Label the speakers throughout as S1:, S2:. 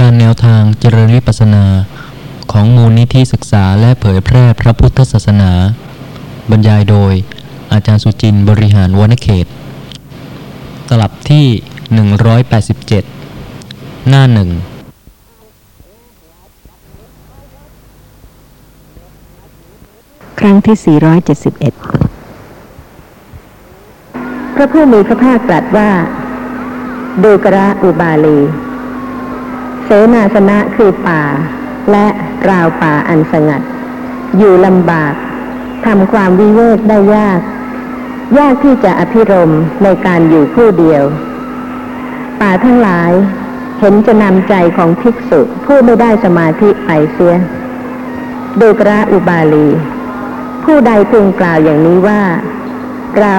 S1: การแนวทางเจริญวิปัสสนาของมูลนิธิศึกษาและเผยแพร่พระพุทธศาสนา บรรยายโดยอาจารย์สุจินต์บริหารวนเขต ตลับที่ 187 หน้าหนึ่ง
S2: ครั้งที่ 471 พระผู้มีพระภาคตรัสว่า ดูกระอุบาลี เสนาสนะคือป่า และราวป่าอันสงัด อยู่ลำบากทำความวิเวกได้ยาก ยากที่จะอภิรมในการอยู่ผู้เดียว ป่าทั้งหลายเห็นจะนำใจของภิกษุผู้ไม่ได้สมาธิไปเสียดูกระอุบาลี ผู้ใดพึงกล่าวอย่างนี้ว่า เรา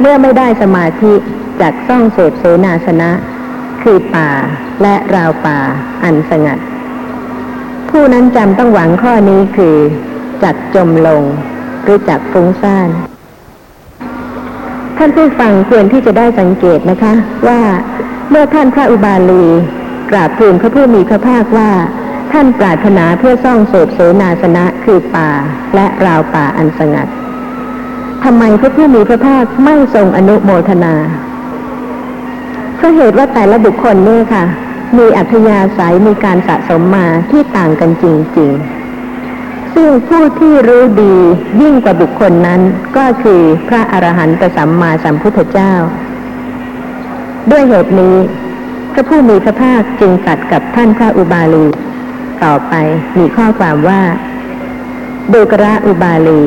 S2: เมื่อไม่ได้สมาธิจากซ่องเสพเสนาสนะ คือป่าและราวป่าอันสงัด ผู้นั้นจำต้องหวังข้อนี้คือ จักจมลง หรือจักฟุ้งซ่าน ท่านผู้ฟังควรที่จะได้สังเกตนะคะ ว่าเมื่อท่านพระอุบาลีกราบทูลพระผู้มีพระภาคว่า ท่านปรารถนาเพื่อซ่องโสบเสนาสนะคือป่าและราวป่าอันสงัดทำไมพระผู้มีพระภาคไม่ทรงอนุโมทนา เพราะเหตุว่าแต่ละบุคคลเนี่ยค่ะ มีอัธยาศัยมีการสะสมมาที่ต่างกันจริง ๆ ซึ่งผู้ที่รู้ดียิ่งกว่าบุคคลนั้นก็คือพระอรหันตสัมมาสัมพุทธเจ้า ด้วยเหตุนี้พระผู้มีพระภาคจึงตรัสกับท่านพระอุบาลี ต่อไปมีข้อความว่าดูกระอุบาลี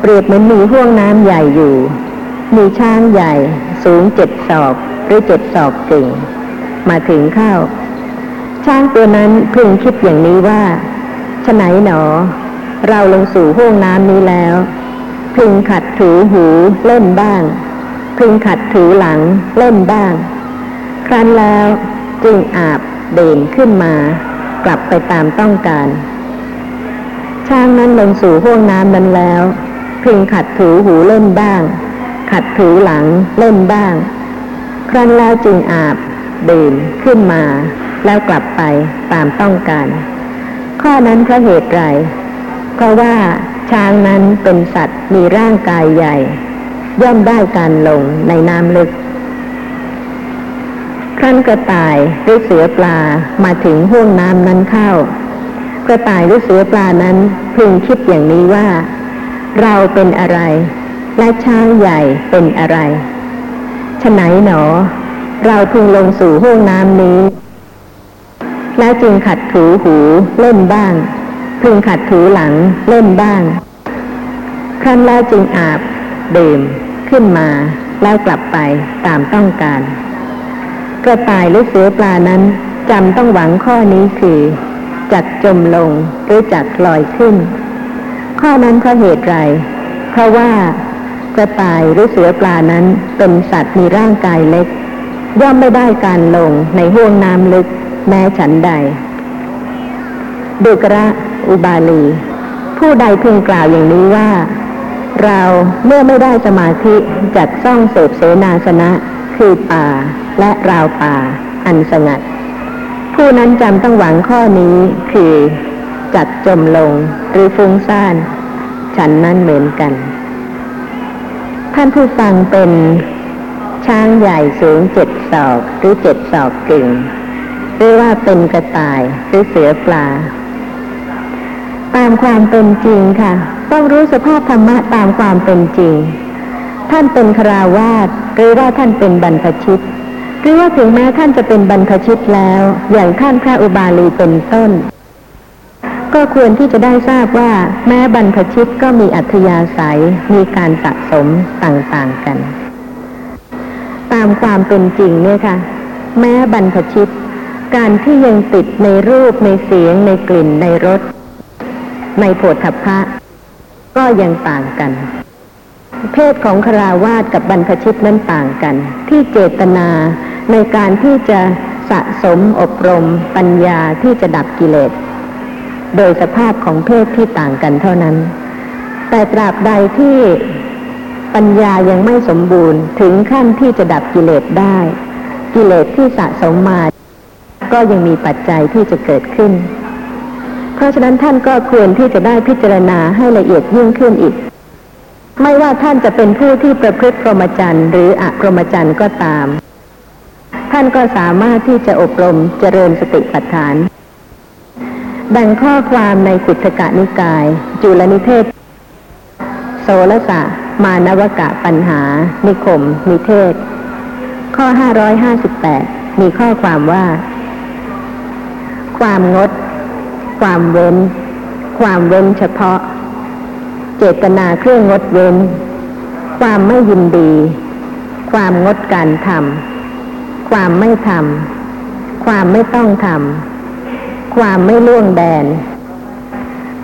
S2: เปรียบเหมือนมีห่วงน้ำใหญ่อยู่ มีช้างใหญ่ สูงเจ็ดศอก หรือเจ็ดศอกกึ่ง มาถึงเข้า ช้างตัวนั้นพึงคิดอย่างนี้ว่าฉไหนหนอ เราลงสู่ห่วงน้ำนี้แล้วพึงขัดถูหูเล่นบ้าง พึงขัดถูหลังเล่นบ้าง ครั้นแล้วจึงอาบเด่นขึ้นมา กลับไปตามต้องการ ช้างนั้นลงสู่ห้วงน้ำนั้นแล้ว พึงขัดถูหูเล่นบ้าง ขัดถูหลังเล่นบ้าง ครั้นแล้วจึงอาบดื่มขึ้นมา แล้วกลับไปตามต้องการ ข้อนั้นเพราะเหตุไรเพราะว่าช้างนั้นเป็นสัตว์มีร่างกายใหญ่ ย่อมได้การลงในน้ำลึก ครั้นกระต่ายหรือเสือปลามาถึงห้วงน้ำนั้นเข้า กระต่ายหรือเสือปลานั้นพึงคิดอย่างนี้ว่า เราเป็นอะไร และช้างใหญ่เป็นอะไร ฉไหนหนอ เราพึงลงสู่ห้วงน้ำนี้ แล้วจึงขัดถูหูเล่นบ้าง พึงขัดถูหลังเล่นบ้าง ครั้นแล้วจึงอาบดื่มขึ้นมาแล้วกลับไปตามต้องการ กระต่ายหรือเสือปลานั้นจำต้องหวังข้อนี้คือจักจมลงหรือจักลอยขึ้น ข้อนั้นเพราะเหตุไรเพราะว่า กระต่ายหรือเสือปลานั้นเป็นสัตว์มีร่างกายเล็ก ย่อมไม่ได้การลงในห้วงน้ำลึกแม้ฉันใดดุกระอุบาลี ผู้ใดพึงกล่าวอย่างนี้ว่า เราเมื่อไม่ได้สมาธิจัดซ่องเสพเสนาสนะ คือป่าและราวป่า อันสงัด ผู้นั้นจำต้องหวังข้อนี้คือจัดจมลงหรือฟุ้งซ่าน ฉันนั้นเหมือนกัน ท่านผู้ฟังเป็นช้างใหญ่สูงเจ็ดศอกหรือเจ็ดศอกกึ่งหรือว่าเป็นกระต่ายหรือเสือปลา ตามความเป็นจริงค่ะ ต้องรู้สภาพธรรมะตามความเป็นจริง ท่านเป็นคราวาสหรือว่าท่านเป็นบรรพชิต หรือว่าถึงแม้ท่านจะเป็นบรรพชิตแล้ว อย่างท่านพระอุบาลีเป็นต้น ก็ควรที่จะได้ทราบว่าแม้บรรพชิตก็มีอัธยาศัยมีการสะสมต่างๆกัน ตามความเป็นจริงเนี่ยค่ะ แม้บรรพชิต การที่ยังติดในรูปในเสียงในกลิ่นในรสในโผฏฐัพพะก็ยังต่างกัน เพศของคราวาสกับบรรพชิตนั้นต่างกัน ที่เจตนาในการที่จะสะสมอบรมปัญญาที่จะดับกิเลส โดยสภาพของเพศที่ต่างกันเท่านั้น แต่ตราบใดที่ปัญญายังไม่สมบูรณ์ถึงขั้นที่จะดับกิเลสได้ กิเลสที่สะสมมา ก็ยังมีปัจจัยที่จะเกิดขึ้น เพราะฉะนั้นท่านก็ควรที่จะได้พิจารณาให้ละเอียดยิ่งขึ้นอีก ไม่ว่าท่านจะเป็นผู้ที่ประพฤติพรหมจรรย์หรืออพรหมจรรย์ก็ตาม ท่านก็สามารถที่จะอบรมเจริญสติปัฏฐาน ดังข้อความในกุฏกะนิกาย จุลนิเทศ โสรสะ มานวกะปัญหา นิคม นิเทศ ข้อ 558 มีข้อความว่า ความงด ความเว้น ความเว้นเฉพาะ เจตนาเครื่องงดเว้น ความไม่ยินดี ความงดการทำความไม่ทำความไม่ต้องทำ ความไม่ล่วงแดน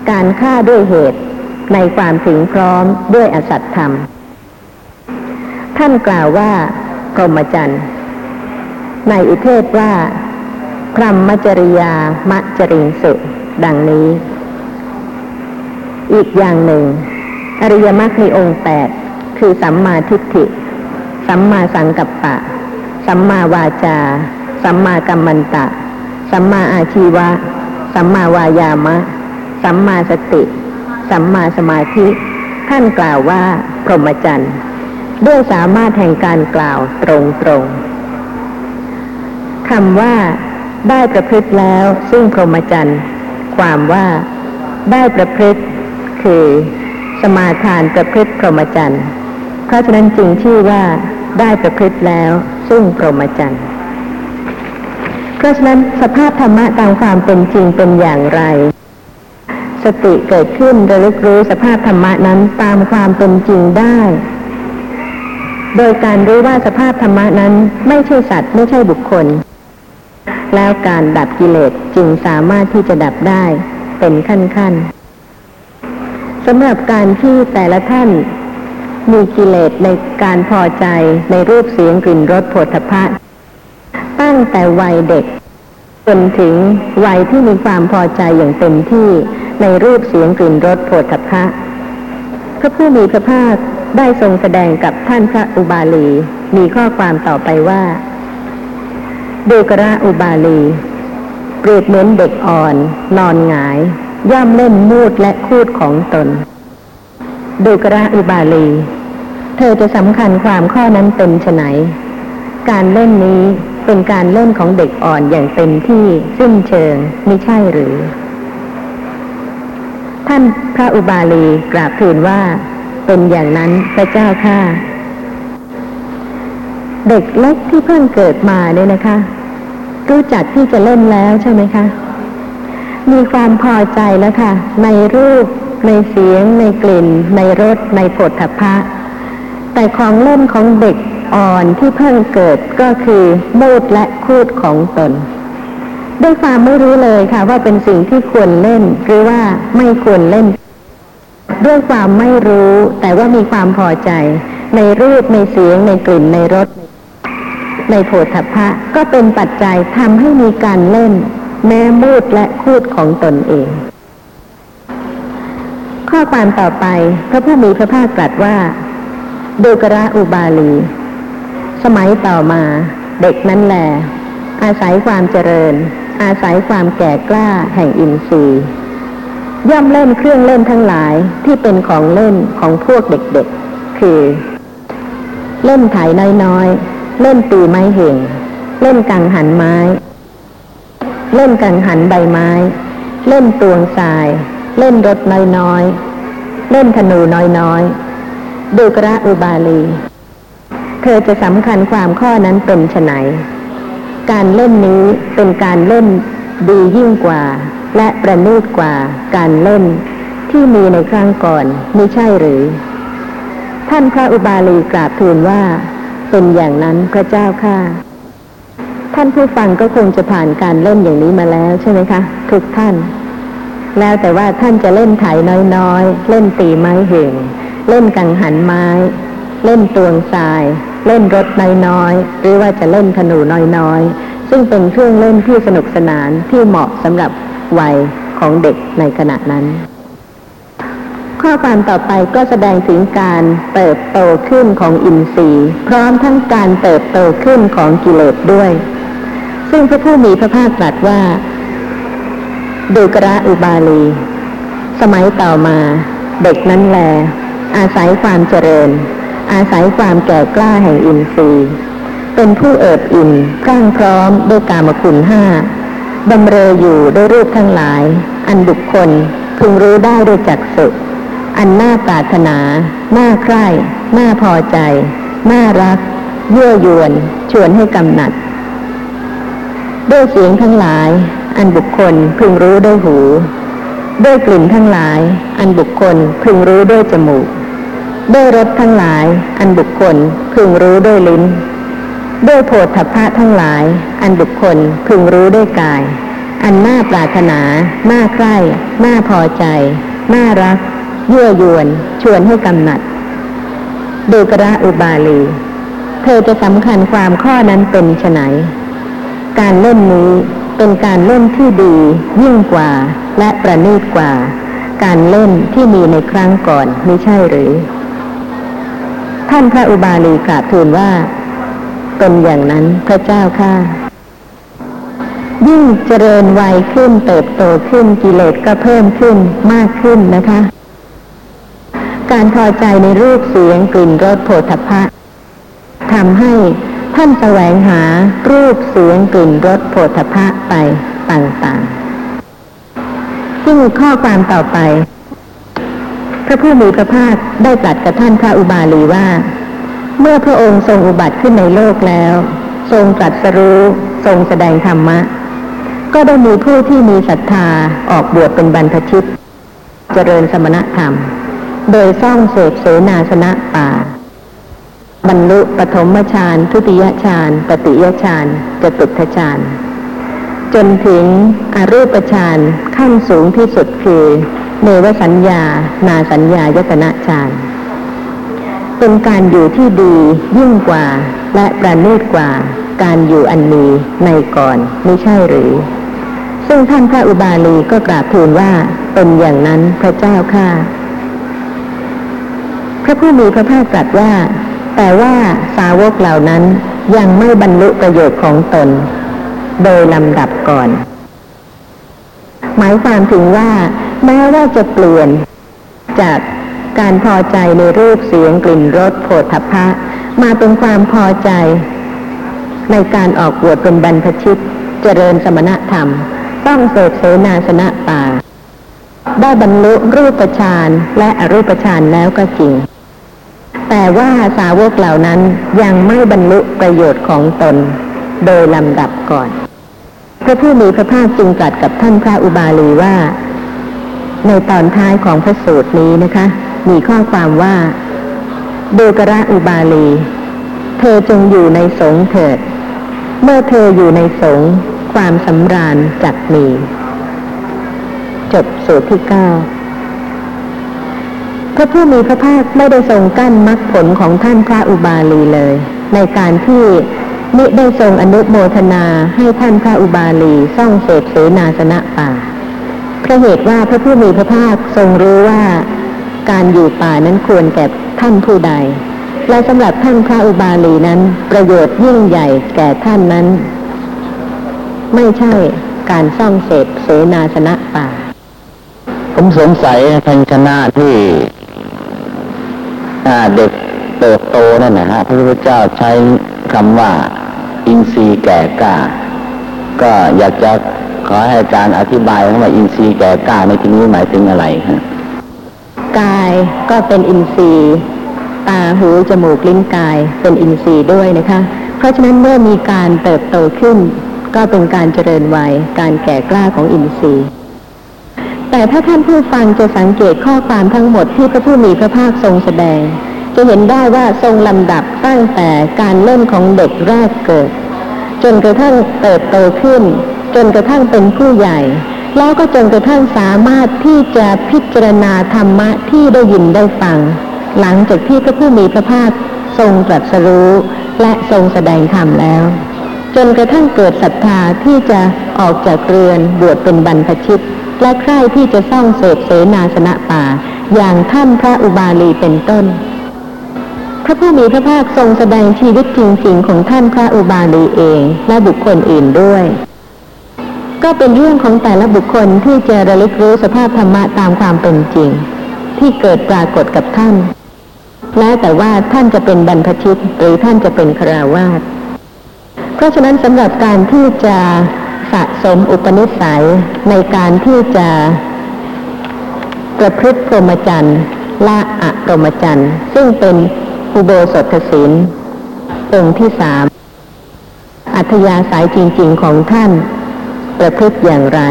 S2: การฆ่าด้วยเหตุในความถึงพร้อมด้วยอสัตธรรม ท่านกล่าวว่าพรหมจรรย์ ในอุเทศว่าพรหมจริยามะจริงสุ ดังนี้ อีกอย่างหนึ่ง อริยมรรคมีองค์แปดคือสัมมาทิฏฐิ สัมมาสังกัปปะ สัมมาวาจา สัมมากัมมันตะ สัมมาอาชีวะ สัมมาวายามะ สัมมาสติ สัมมาสมาธิ ท่านกล่าวว่าพรหมจรรย์ด้วยสามารถแห่งการกล่าวตรงตรงคำว่า ได้ประพฤติแล้ว ซึ่งพรหมจรรย์ความว่า ได้ประพฤติ คือ สมาทานประพฤติพรหมจรรย์เพราะฉะนั้นจึงชื่อว่า ได้ประพฤติแล้ว ซึ่งพรหมจรรย์ เพราะฉะนั้นสภาพธรรมะตามความเป็นจริงเป็นอย่างไร สติเกิดขึ้นระลึกรู้สภาพธรรมะนั้นตามความเป็นจริงได้ โดยการรู้ว่าสภาพธรรมะนั้นไม่ใช่สัตว์ไม่ใช่บุคคล แล้วการดับกิเลสจึงสามารถที่จะดับได้เป็นขั้นๆสำหรับการที่แต่ละท่านมีกิเลสในการพอใจในรูปเสียงกลิ่นรสผฏฐัพพะ ตั้งแต่วัยเด็ก จนถึงวัยที่มีความพอใจอย่างเต็มที่ในรูปเสียงกลิ่นรสโผฏฐัพพะพระผู้มีพระภาคได้ทรงแสดงกับท่านพระอุบาลี มีข้อความต่อไปว่าดูกระอุบาลี เปรียบเหมือนเด็กอ่อน นอนหงาย ย่อมเล่นมูดและคูดของตน ดูกระอุบาลี เธอจะสำคัญความข้อนั้นเป็นไฉนการเล่นนี้ เป็นการเล่นของเด็กอ่อนอย่างเต็มที่สิ้นเชิงไม่ใช่หรือ ท่านพระอุบาลีกราบทูลว่า เป็นอย่างนั้นพระเจ้าข้าเด็กเล็กที่เพิ่งเกิดมาเนี่ยนะคะ รู้จักที่จะเล่นแล้วใช่ไหมคะ มีความพอใจแล้วค่ะ ในรูป ในเสียง ในกลิ่น ในรสในผลทพะแต่ของเล่นของเด็ก อ่อนที่เพิ่งเกิดก็คือมูดและคูดของตน ด้วยความไม่รู้เลยค่ะ ว่าเป็นสิ่งที่ควรเล่น หรือว่าไม่ควรเล่น ด้วยความไม่รู้แต่ว่ามีความพอใจ ในรูปในเสียงในกลิ่นในรสในโผฏฐัพพะก็เป็นปัจจัยทำให้มีการเล่น แม้มูดและคูดของตนเอง ข้อความต่อไปพระผู้มีพระภาคตรัสว่าดูกระอุบาลี สมัยต่อมาเด็กนั้นแหลอาศัยความเจริญ อาศัยความแก่กล้าแห่งอินทรีย์ ย่อมเล่นเครื่องเล่นทั้งหลายที่เป็นของเล่นของพวกเด็กๆ คือ เล่นไถน้อยๆ เล่นตีไม้เห่งเล่นกังหันไม้ เล่นกังหันใบไม้ เล่นตวงทราย เล่นรถน้อยๆ เล่นธนูน้อยๆดูกระอุบาลี เธอจะสำคัญความข้อนั้นเป็นไฉนการเล่นนี้เป็นการเล่นดียิ่งกว่า และประณีตกว่าการเล่นที่มีในครั้งก่อนไม่ใช่หรือ ท่านพระอุบาลีกราบทูลว่า เป็นอย่างนั้นพระเจ้าข้าท่านผู้ฟังก็คงจะผ่านการเล่นอย่างนี้มาแล้วใช่ไหมคะ ทุกท่าน แล้วแต่ว่าท่านจะเล่นไถน้อยๆ เล่นตีไม้เห่งเล่นกังหันไม้ เล่นตวงทราย เล่นรถน้อยๆ หรือว่าจะเล่นธนูน้อยๆ ซึ่งเป็นเครื่องเล่นที่สนุกสนานที่เหมาะสำหรับวัยของเด็กในขณะนั้น ข้อความต่อไปก็แสดงถึงการเติบโตขึ้นของอินทรีย์ พร้อมทั้งการเติบโตขึ้นของกิเลสด้วย ซึ่งพระผู้มีพระภาคตรัสว่าดูกระอุบาลี สมัยต่อมา เด็กนั้นแล อาศัยความเจริญ อาศัยความแก่กล้าแห่งอินทรีย์เป็นผู้เอิบอิ่มพรั่งพร้อมด้วยกามคุณห้าบำเรออยู่ด้วยรูปทั้งหลาย อันบุคคลพึงรู้ได้ด้วยจักสุอันน่าปรารถนา น่าใคร่ น่าพอใจ น่ารัก เยั่วยวน ชวนให้กำหนัด ด้วยเสียงทั้งหลาย อันบุคคลพึงรู้ด้วยหู ด้วยกลิ่นทั้งหลาย อันบุคคลพึงรู้ด้วยจมูก ด้วยรสทั้งหลาย อันบุคคลพึงรู้ด้วยลิ้น ด้วยโผฏฐัพพะทั้งหลาย อันบุคคลพึงรู้ด้วยกาย อันน่าปรารถนา น่าใคร่ น่าพอใจ น่ารักยั่วยวน ชวนให้กำหนัดดูกระอุบาลี เธอจะสำคัญความข้อนั้นเป็นไฉนการเล่นนี้เป็นการเล่นที่ดียิ่งกว่าและประณีตกว่า การเล่นที่มีในครั้งก่อนไม่ใช่หรือ ท่านพระอุบาลีกราบทูลว่าเป็นอย่างนั้นพระเจ้าค่ะยิ่งเจริญวัยขึ้นเติบโตขึ้นกิเลสก็เพิ่มขึ้นมากขึ้นนะคะ การพอใจในรูปเสียงกลิ่นรสโผฏฐัพพะทำให้ท่านแสวงหารูปเสียงกลิ่นรสโผฏฐัพพะไปต่างๆซึ่งข้อความต่อไป พระผู้มีพระภาคได้ตรัสกับท่านพระอุบาลีว่า เมื่อพระองค์ทรงอุบัติขึ้นในโลกแล้ว ทรงตรัสรู้ทรงแสดงธรรมะ ก็ได้มีผู้ที่มีศรัทธาออกบวชเป็นบรรพชิต เจริญสมณธรรม โดยซ่องเสพเสนาสนะป่า บรรลุปฐมฌานทุติยฌานตติยฌานจตุตฌานจนถึงอรูปฌานขั้นสูงที่สุดคือ เนวสัญญา นาสัญญายตนะฌานเป็นการอยู่ที่ดียิ่งกว่า และประณีตกว่า การอยู่อันมีในก่อนไม่ใช่หรือ ซึ่งท่านพระอุบาลีก็กราบทูลว่าเป็นอย่างนั้นพระเจ้าข้าพระผู้มีพระภาคตรัสว่า แต่ว่าสาวกเหล่านั้นยังไม่บรรลุประโยชน์ของตน โดยลำดับก่อน หมายความถึงว่า แม้ว่าจะเปลี่ยนจากการพอใจในรูปเสียงกลิ่นรสโผฏฐัพพะ มาเป็นความพอใจ ในการออกบวชเป็นบรรพชิต เจริญสมณธรรม ต้องเสพเสนาสนะป่า ได้บรรลุรูปฌานและอรูปฌานแล้วก็จริง แต่ว่าสาวกเหล่านั้นยังไม่บรรลุประโยชน์ของตน โดยลำดับก่อนพระผู้มีพระภาคจึงตรัสกับท่านพระอุบาลีว่า ในตอนท้ายของพระสูตรนี้นะคะ มีข้อความว่าดูกระอุบาลี เธอจงอยู่ในสงเถิด เมื่อเธออยู่ในสงความสำราญจักมี จบสูตรที่เก้าพระผู้มีพระภาคไม่ได้ทรงกั้นมรรคผลของท่านพระอุบาลีเลย ในการที่มิได้ทรงอนุโมทนาให้ท่านพระอุบาลีซ่องเสพเสนาสนะป่า พราะเหตุว่าพระผู้มีพระภาคทรงรู้ว่าการอยู่ป่านั้นควรแก่ท่านผู้ใด และสำหรับท่านพระอุบาลีนั้น ประโยชน์ยิ่งใหญ่แก่ท่านนั้น ไม่ใช่การซ่องเสพเสนาสนะป่า
S3: ผมสงสัยทางคณะที่เด็กเติบโตนั่นนะฮะพระพุทธเจ้าใช้คำว่า อินทรีย์แก่กล้าก็อยากจะ ขอให้อาจารย์อธิบายว่าอินทรีย์แก่กล้าในที่นี้หมายถึงอะไรฮะ
S2: กายก็เป็นอินทรีย์ตาหูจมูกลิ้นกายเป็นอินทรีย์ด้วยนะคะ เพราะฉะนั้นเมื่อมีการเติบโตขึ้น ก็เป็นการเจริญวัยการแก่กล้าของอินทรีย์ แต่ถ้าท่านผู้ฟังจะสังเกตข้อความทั้งหมดที่พระผู้มีพระภาคทรงแสดง จะเห็นได้ว่าทรงลำดับตั้งแต่การเล่นของเด็กแรกเกิด จนกระทั่งเติบโตขึ้น จนกระทั่งเป็นผู้ใหญ่ แล้วก็จนกระทั่งสามารถที่จะพิจารณาธรรมะที่ได้ยินได้ฟัง หลังจากที่พระผู้มีพระภาคทรงตรัสรู้และทรงแสดงธรรมแล้ว จนกระทั่งเกิดศรัทธาที่จะออกจากเรือนบวชเป็นบรรพชิต และใคร่ที่จะซ่องเสพเสนาสนะป่า อย่างท่านพระอุบาลีเป็นต้น พระผู้มีพระภาคทรงแสดงชีวิตจริงๆของท่านพระอุบาลีเองและบุคคลอื่นด้วย ก็เป็นเรื่องของแต่ละบุคคลที่จะระลึกรู้สภาพธรรมะตามความเป็นจริง ที่เกิดปรากฏกับท่าน แล้วแต่ว่าท่านจะเป็นบรรพชิตหรือท่านจะเป็นคราวาสเพราะฉะนั้นสำหรับการที่จะสะสมอุปนิสัยในการที่จะประพฤติพรหมจรรย์ละอะพรหมจรรย์ซึ่งเป็นอุโบสถศีลองค์ที่สามอัธยาศัยจริง ๆ ของท่าน ประพฤติอย่างไร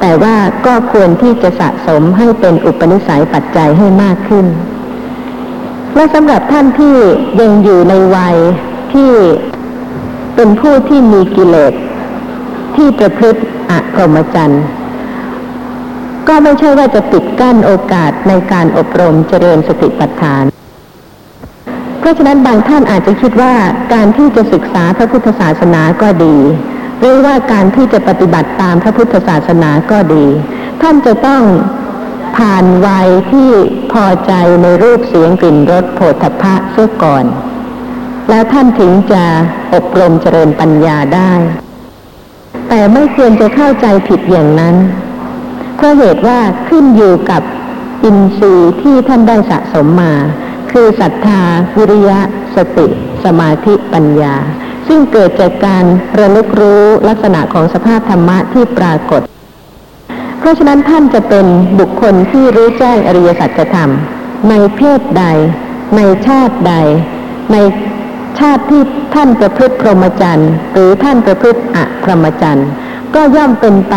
S2: แต่ว่าก็ควรที่จะสะสมให้เป็นอุปนิสัยปัจจัยให้มากขึ้น และสำหรับท่านที่ยังอยู่ในวัยที่เป็นผู้ที่มีกิเลสที่ประพฤติอะพรหมจรรย์ก็ไม่ใช่ว่าจะปิดกั้นโอกาสในการอบรมเจริญสติปัฏฐาน เพราะฉะนั้นบางท่านอาจจะคิดว่าการที่จะศึกษาพระพุทธศาสนาก็ดี หรือว่าการที่จะปฏิบัติตามพระพุทธศาสนาก็ดี ท่านจะต้องผ่านวัยที่พอใจในรูปเสียงกลิ่นรสโผฏฐัพพะเสียก่อน แล้วท่านถึงจะอบรมเจริญปัญญาได้ แต่ไม่ควรจะเข้าใจผิดอย่างนั้น เพราะเหตุว่าขึ้นอยู่กับอินทรีย์ที่ท่านได้สะสมมา คือศรัทธาวิริยะ สติ สมาธิปัญญา ซึ่งเกิดจากการระลึกรู้ลักษณะของสภาพธรรมะที่ปรากฏ เพราะฉะนั้นท่านจะเป็นบุคคลที่รู้แจ้งอริยสัจธรรม ในเพศใด ในชาติใด ในชาติที่ท่านประพฤติพรหมจรรย์หรือท่านประพฤติอะพรหมจรรย์ก็ย่อมเป็นไป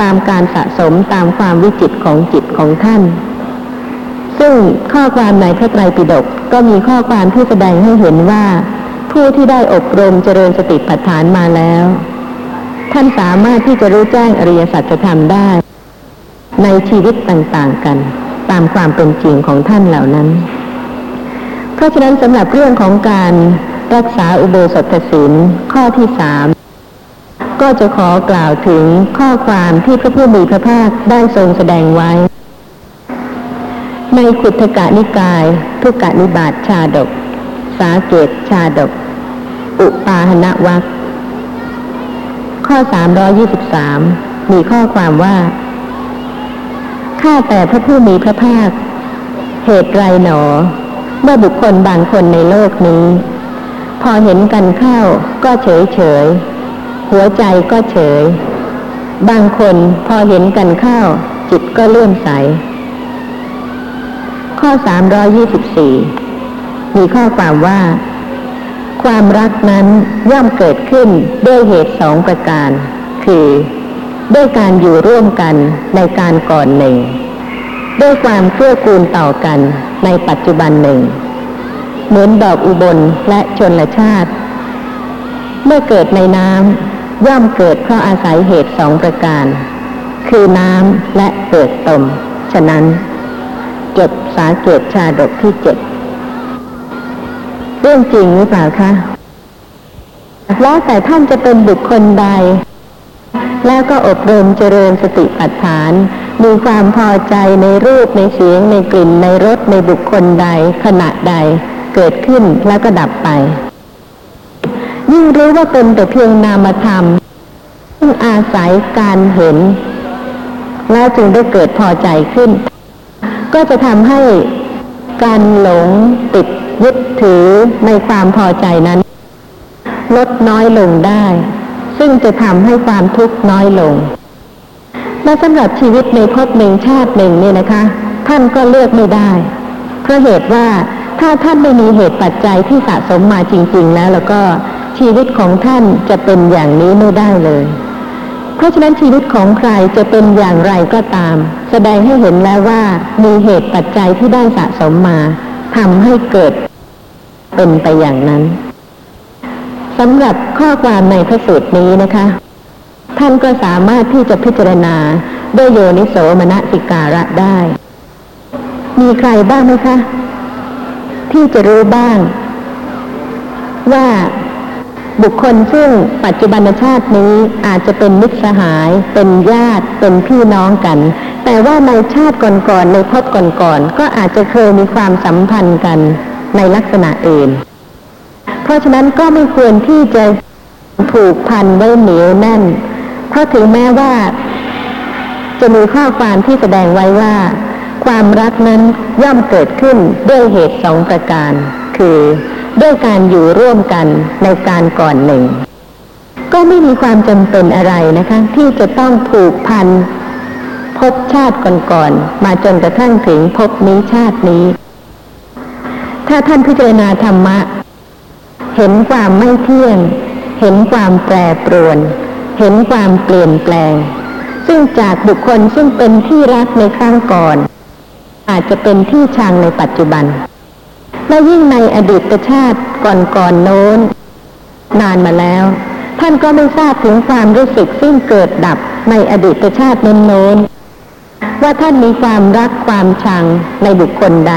S2: ตามการสะสมตามความวิจิตของจิตของท่าน ซึ่งข้อความในพระไตรปิฎกก็มีข้อความที่แสดงให้เห็นว่า ผู้ที่ได้อบรมเจริญสติปัฏฐานมาแล้ว ท่านสามารถที่จะรู้แจ้งอริยสัจธรรมได้ ในชีวิตต่างๆกัน ตามความเป็นจริงของท่านเหล่านั้น เพราะฉะนั้นสำหรับเรื่องของการรักษาอุโบสถศีลข้อที่สามก็จะขอกล่าวถึงข้อความที่พระผู้มีพระภาคได้ทรงแสดงไว้ ในขุทกะนิกาย ทุกะนิบาตชาดก สาเกตชาดก อุปาหณวัคข้อ323มีข้อความว่า ข้าแต่พระผู้มีพระภาค เหตุไรหนอ เมื่อบุคคลบางคนในโลกนี้ พอเห็นกันเข้าก็เฉยเฉย หัวใจก็เฉย บางคนพอเห็นกันเข้าจิตก็เลื่อมใส ข้อ324มี มีข้อความว่า ความรักนั้นย่อมเกิดขึ้นด้วยเหตุสองประการ คือ ด้วยการอยู่ร่วมกันในการก่อนหนึ่ง ด้วยความเกื้อกูลต่อกันในปัจจุบันหนึ่ง เหมือนดอกอุบลและชนละชาติ เมื่อเกิดในน้ำย่อมเกิดเพราะอาศัยเหตุสองประการ คือน้ำและเปิดตม ฉะนั้นจบสาเกตชาดกที่เจ็ด เรื่องจริงหรือเปล่าคะแล้วแต่ท่านจะเป็นบุคคลใด แล้วก็อบรมเจริญสติปัฏฐาน มีความพอใจในรูปในเสียงในกลิ่นในรสในบุคคลใด ขณะใดเกิดขึ้นแล้วก็ดับไป ยิ่งรู้ว่าเป็นแต่เพียงนามธรรมซึ่งอาศัยการเห็น แล้วจึงได้เกิดพอใจขึ้น ก็จะทำให้การหลงติด ยึดถือในความพอใจนั้น ลดน้อยลงได้ ซึ่งจะทำให้ความทุกข์น้อยลง และสำหรับชีวิตในภพหนึ่งชาติหนึ่งเนี่ยนะคะ ท่านก็เลือกไม่ได้ เพราะเหตุว่าถ้าท่านไม่มีเหตุปัจจัยที่สะสมมาจริง ๆ แล้ว แล้วก็ชีวิตของท่านจะเป็นอย่างนี้ไม่ได้เลย เพราะฉะนั้นชีวิตของใครจะเป็นอย่างไรก็ตาม แสดงให้เห็นแล้วว่ามีเหตุปัจจัยที่ได้สะสมมาทำให้เกิด เป็นไปอย่างนั้นสำหรับข้อความในพระสูตรนี้นะคะ ท่านก็สามารถที่จะพิจารณาด้วยโยนิโสมนสิการะได้ มีใครบ้างไหมคะ ที่จะรู้บ้าง ว่าบุคคลซึ่งปัจจุบันชาตินี้อาจจะเป็นมิตรสหาย เป็นญาติ เป็นพี่น้องกัน แต่ว่าในชาติก่อนๆในภพก่อนๆก็อาจจะเคยมีความสัมพันธ์กัน ในลักษณะอื่น เพราะฉะนั้นก็ไม่ควรที่จะผูกพันไว้เหนียวแน่น เพราะถึงแม้ว่า จะมีข้อความที่แสดงไว้ว่า ความรักนั้นย่อมเกิดขึ้นด้วยเหตุสองประการ คือด้วยการอยู่ร่วมกันในการก่อนหนึ่ง ก็ไม่มีความจำเป็นอะไรนะคะ ที่จะต้องผูกพันพบชาติก่อนๆมาจนกระทั่งถึงพบนี้ชาตินี้ ถ้าท่านพิจารณาธรรมะ เห็นความไม่เที่ยง เห็นความแปรปรวน เห็นความเปลี่ยนแปลง ซึ่งจากบุคคลซึ่งเป็นที่รักในครั้งก่อน อาจจะเป็นที่ชังในปัจจุบัน และยิ่งในอดีตชาติก่อนๆโน้น นานมาแล้ว ท่านก็ไม่ทราบถึงความรู้สึกซึ่งเกิดดับในอดีตชาติโน้นว่าท่านมีความรักความชังในบุคคลใด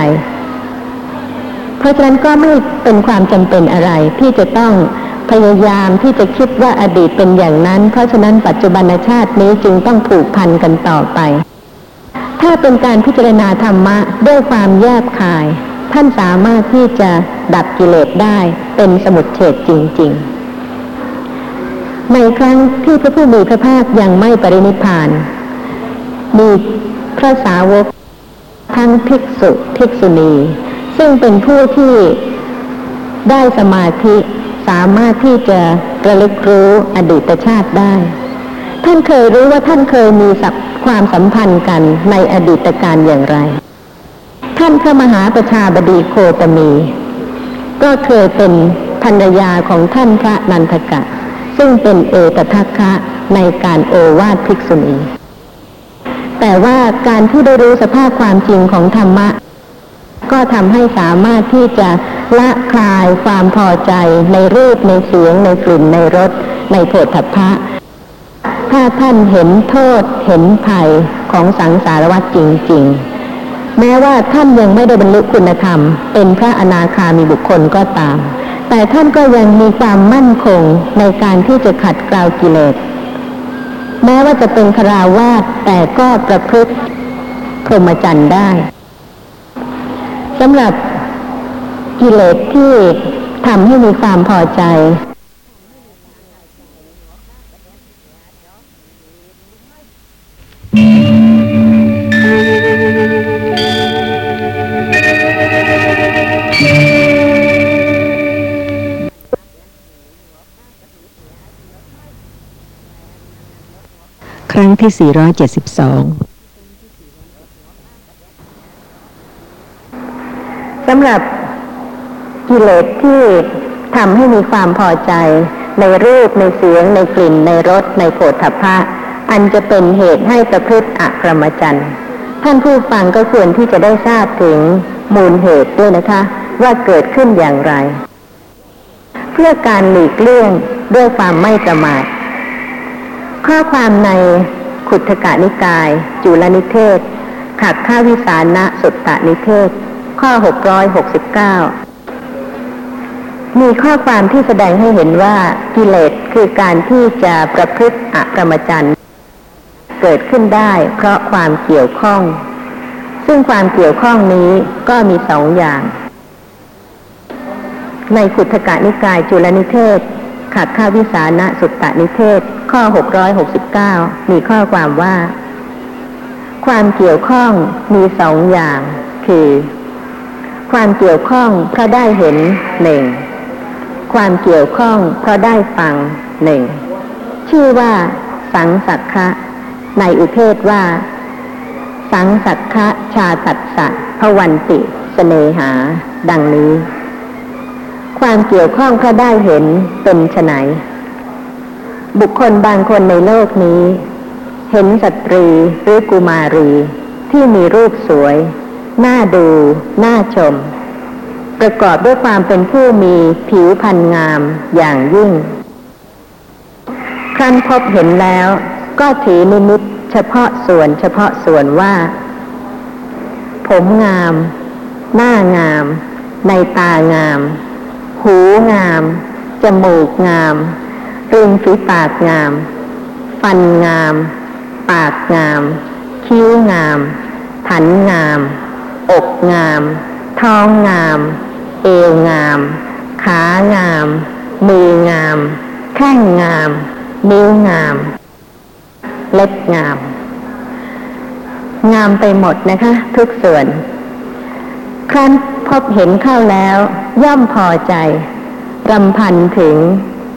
S2: เพราะฉะนั้นก็ไม่เป็นความจำเป็นอะไร ที่จะต้องพยายามที่จะคิดว่าอดีตเป็นอย่างนั้น เพราะฉะนั้นปัจจุบันชาตินี้จึงต้องผูกพันกันต่อไป ถ้าเป็นการพิจารณาธรรมะด้วยความแยบคาย ท่านสามารถที่จะดับกิเลสได้เป็นสมุดเฉดจริง ๆ ในครั้งที่พระผู้มีพระภาคยังไม่ปรินิพาน มีพระสาวกทั้งภิกษุภิกษุณี ซึ่งเป็นผู้ที่ได้สมาธิสามารถที่จะระลึกรู้อดีตชาติได้ ท่านเคยรู้ว่าท่านเคยมีสับความสัมพันธ์กันในอดีตการอย่างไร ท่านพระมหาประชาบดีโคตมี ก็เคยเป็นภรรยาของท่านพระนันทกะ ซึ่งเป็นเอตทัคคะในการโอวาทภิกษุณีแต่ว่าการที่ได้รู้สภาพความจริงของธรรมะ ก็ทำให้สามารถที่จะละคลายความพอใจในรูปในเสียงในกลิ่นในรสในโผฏฐัพพะ ถ้าท่านเห็นโทษเห็นภัยของสังสารวัฏจริง ๆ แม้ว่าท่านยังไม่ได้บรรลุคุณธรรม เป็นพระอนาคามีบุคคลก็ตาม แต่ท่านก็ยังมีความมั่นคงในการที่จะขัดเกลากิเลสแม้ว่าจะเป็นคราวาสแต่ก็ประพฤติพรหมจรรย์ได้ สำหรับกิเลสที่ทำให้มีความพอใจ
S4: ครั้งที่ 472ำ
S2: หรับกิเลสที่ทำให้มีความพอใจ ในรูปในเสียง ในกลิ่น ในรสในโผฏฐัพพะอันจะเป็นเหตุให้ประพฤติอกรมจันทร์ท่านผู้ฟังก็ควรที่จะได้ทราบถึงมูลเหตุด้วยนะคะ ว่าเกิดขึ้นอย่างไร เพื่อการหลีกเลี่ยงด้วยความไม่ประมาทข้อความในขุทธกานิกาย จุลนิเทศ ขัดข้าวิสานะสุตตนิเทศ ข้อ 669 มีข้อความที่แสดงให้เห็นว่ากิเลสคือการที่จะประพฤติอประมจันทร์เกิดขึ้นได้เพราะความเกี่ยวข้อง ซึ่งความเกี่ยวข้องนี้ก็มีสองอย่าง ในขุทธกนิกายจุลนิเทศขัดข้าวิสานะสุตตนิเทศ ข้อ 669 มีข้อความว่า ความเกี่ยวข้องมีสองอย่าง คือ ความเกี่ยวข้องเพราะได้เห็นหนึ่งความเกี่ยวข้องเพราะได้ฟังหนึ่งชื่อว่า สังสักคะในอุเทศว่า สังสักคะชาตัดสะพวันติสเสนหา ดังนี้ ความเกี่ยวข้องเพราะได้เห็นเป็นไฉนบุคคลบางคนในโลกนี้ เห็นสตรีหรือกุมารีที่มีรูปสวย น่าดู น่าชม ประกอบด้วยความเป็นผู้มีผิวพรรณงามอย่างยิ่ง ครั้นพบเห็นแล้ว ก็ถือนิมิตเฉพาะส่วนเฉพาะส่วนว่า ผมงาม หน้างาม ในตางาม หูงาม จมูกงามริมฝีปากงาม ฟันงาม ปากงาม คิ้วงามผันงาม อกงาม ท้องงาม เอวงาม ขางาม มืองาม แข้งงาม นิ้วงาม เล็บงาม งามไปหมดนะคะ ทุกส่วน ครั้นพบเห็นเข้าแล้ว ย่อมพอใจรำพันถึง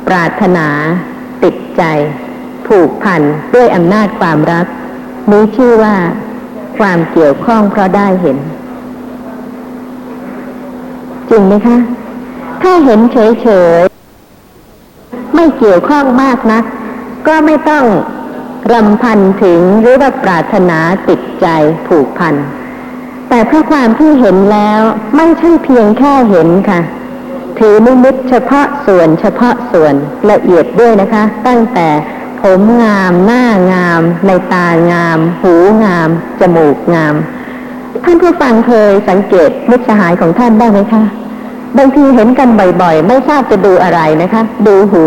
S2: ปรารถนา ติดใจ ผูกพันด้วยอำนาจความรักนี้ชื่อว่า ความเกี่ยวข้องเพราะได้เห็น จริงไหมคะ ถ้าเห็นเฉยๆ ไม่เกี่ยวข้องมากนัก ก็ไม่ต้องรำพันถึงหรือว่าปรารถนาติดใจผูกพัน แต่เพราะความที่เห็นแล้วไม่ใช่เพียงแค่เห็นค่ะ ถือนิมิตเฉพาะส่วนเฉพาะส่วนละเอียดด้วยนะคะ ตั้งแต่ ผมงาม หน้างาม ในตางาม หูงาม จมูกงาม ท่านผู้ฟังเคยสังเกตมิตรสหายของท่านบ้างไหมคะ บางทีเห็นกันบ่อยๆ ไม่ทราบจะดูอะไรนะคะ ดูหู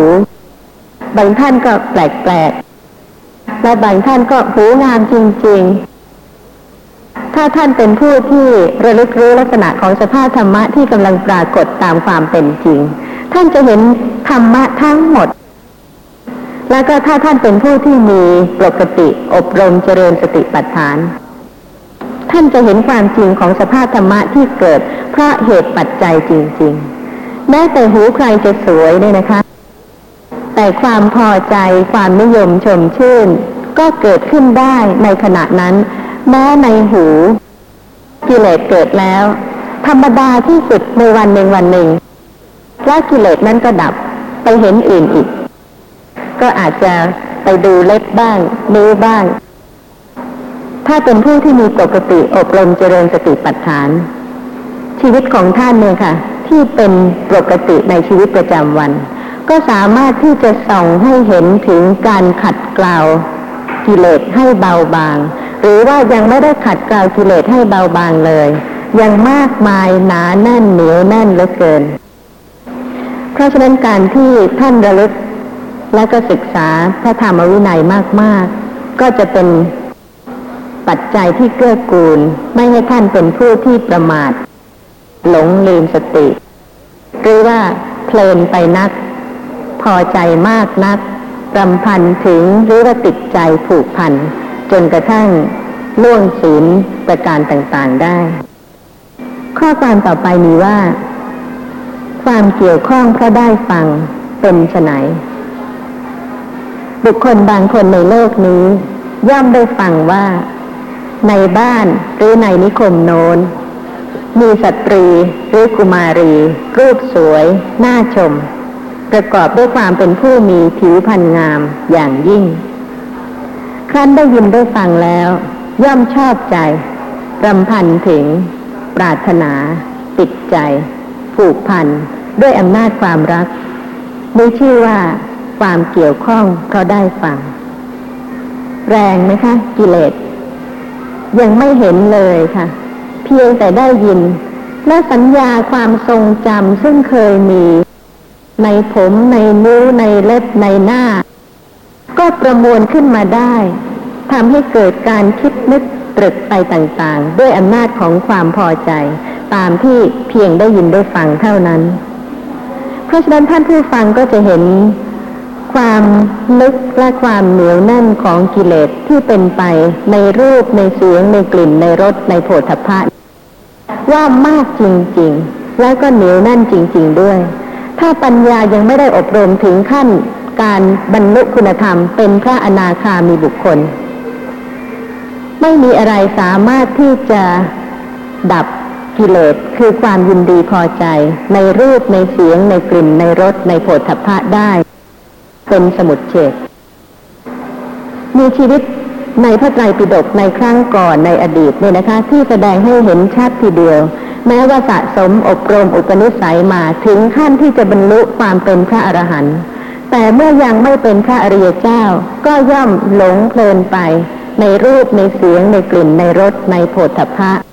S2: บางท่านก็แปลกๆ และบางท่านก็หูงามจริงๆถ้าท่านเป็นผู้ที่ระลึกรู้ลักษณะของสภาพธรรมะที่กำลังปรากฏตามความเป็นจริง ท่านจะเห็นธรรมะทั้งหมด แล้วก็ถ้าท่านเป็นผู้ที่มีปกติอบรมเจริญสติปัฏฐาน ท่านจะเห็นความจริงของสภาพธรรมะที่เกิด เพราะเหตุปัจจัยจริงๆแม้แต่หูใครจะสวยเนี่ยนะคะ แต่ความพอใจความนิยมชมชื่น ก็เกิดขึ้นได้ในขณะนั้น แม้ในหูกิเลสเกิดแล้ว ธรรมดาที่สุดในวันหนึ่งวันหนึ่งแล้วกิเลสนั้นก็ดับไปเห็นอื่นอีก ก็อาจจะไปดูเล็บบ้างนิ้วบ้าง ถ้าเป็นผู้ที่มีปกติอบรมเจริญสติปัฏฐาน ชีวิตของท่านเนี่ยค่ะ ที่เป็นปกติในชีวิตประจำวัน ก็สามารถที่จะส่องให้เห็นถึงการขัดเกลากิเลสให้เบาบาง หรือว่ายังไม่ได้ขัดเกลากิเลสให้เบาบางเลย ยังมากมายหนาแน่นเหนียวแน่นเหลือเกิน เพราะฉะนั้นการที่ท่านระลึก และก็ศึกษาพระธรรมวินัยมาก ๆ ก็จะเป็นปัจจัยที่เกื้อกูล ไม่ให้ท่านเป็นผู้ที่ประมาท หลงลืมสติ หรือว่าเพลินไปนัก พอใจมากนักรำพันถึงหรือว่าติดใจผูกพัน จนกระทั่งล่วงศีลประการต่างๆได้ ข้อความต่อไปมีว่า ความเกี่ยวข้องเพราะได้ฟังเป็นไฉน บุคคลบางคนในโลกนี้ ย่อมได้ฟังว่า ในบ้านหรือในนิคมโนนมีสตรีหรือกุมารี รูปสวย น่าชม ประกอบด้วยความเป็นผู้มีผิวพรรณงามอย่างยิ่ง ครั้นได้ยินได้ฟังแล้ว ย่อมชอบใจรำพันถึง ปรารถนา ติดใจ ผูกพัน ด้วยอำนาจความรักนี้ชื่อว่า ความเกี่ยวข้องเพราได้ฟัง แรงไหมคะ กิเลส ยังไม่เห็นเลยค่ะ เพียงแต่ได้ยิน และสัญญาความทรงจำซึ่งเคยมี ในผมในนิ้วในเล็บในหน้า ก็ประมวลขึ้นมาได้ทำให้เกิดการคิดนึกตรึกไปต่างๆ ด้วยอำนาจของความพอใจ ตามที่เพียงได้ยินได้ฟังเท่านั้น เพราะฉะนั้นท่านผู้ฟังก็จะเห็น ความลึกและความเหนียวแน่นของกิเลสที่เป็นไปในรูปในเสียงในกลิ่นในรสในโผฏฐัพพะว่ามากจริงๆ แล้วก็เหนียวแน่นจริง ๆด้วย ถ้าปัญญายังไม่ได้อบรมถึงขั้นการบรรลุคุณธรรมเป็นพระอนาคามีบุคคล ไม่มีอะไรสามารถที่จะดับกิเลสคือความยินดีพอใจ ในรูปในเสียงในกลิ่นในรสในโผฏฐัพพะได้ เป็นสมุดเฉดมีชีวิตในพระไตรปิฎกในครั้งก่อนในอดีตเนี่ยนะคะ ที่แสดงให้เห็นชัดทีเดียว แม้ว่าสะสมอบรมอุปนิสัยมาถึงขั้นที่จะบรรลุความเป็นพระอรหันต์แต่เมื่อยังไม่เป็นพระอริยเจ้า ก็ย่อมหลงเพลินไป ในรูปในเสียงในกลิ่นในรสในโผฏฐัพพะ